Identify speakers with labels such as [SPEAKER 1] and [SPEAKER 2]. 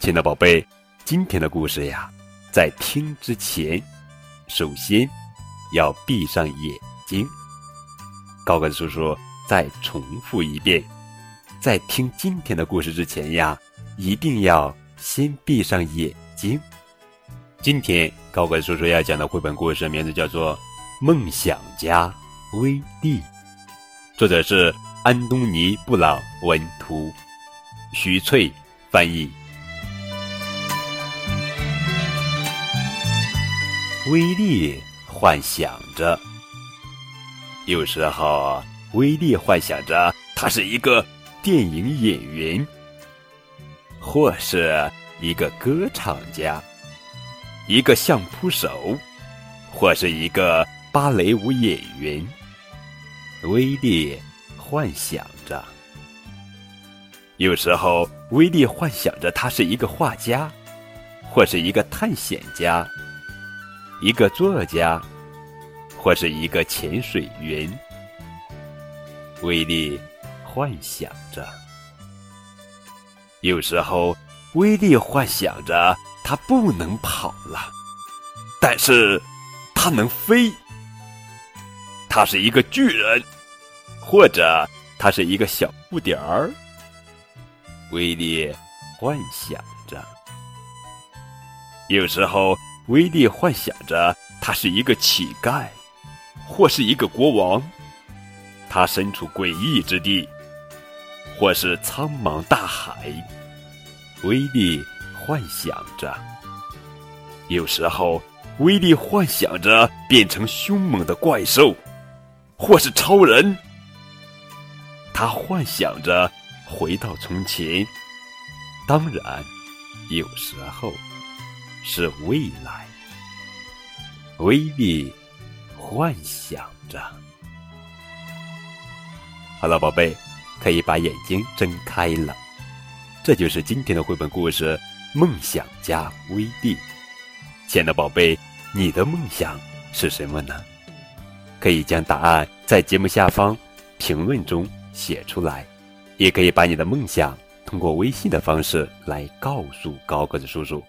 [SPEAKER 1] 亲爱的宝贝，今天的故事呀，在听之前，首先要闭上眼睛。高个叔叔再重复一遍，在听今天的故事之前呀，一定要先闭上眼睛。今天高个叔叔要讲的绘本故事名字叫做《梦想家威利》，作者是安东尼·布朗文图，徐翠翻译。威利幻想着，有时候威利幻想着他是一个电影演员，或是一个歌唱家，一个相扑手，或是一个芭蕾舞演员。威利幻想着，有时候威利幻想着他是一个画家，或是一个探险家。一个作家，或是一个潜水员，威利幻想着。有时候，威利幻想着他不能跑了，但是他能飞。他是一个巨人，或者他是一个小不点儿。威利幻想着。有时候。威利幻想着他是一个乞丐，或是一个国王。他身处诡异之地，或是苍茫大海。威利幻想着，有时候威利幻想着变成凶猛的怪兽，或是超人。他幻想着回到从前，当然，有时候。是未来，威力幻想着。好了，宝贝，可以把眼睛睁开了。这就是今天的绘本故事《梦想家威力》。亲爱的宝贝，你的梦想是什么呢？可以将答案在节目下方评论中写出来，也可以把你的梦想通过微信的方式来告诉高个子叔叔。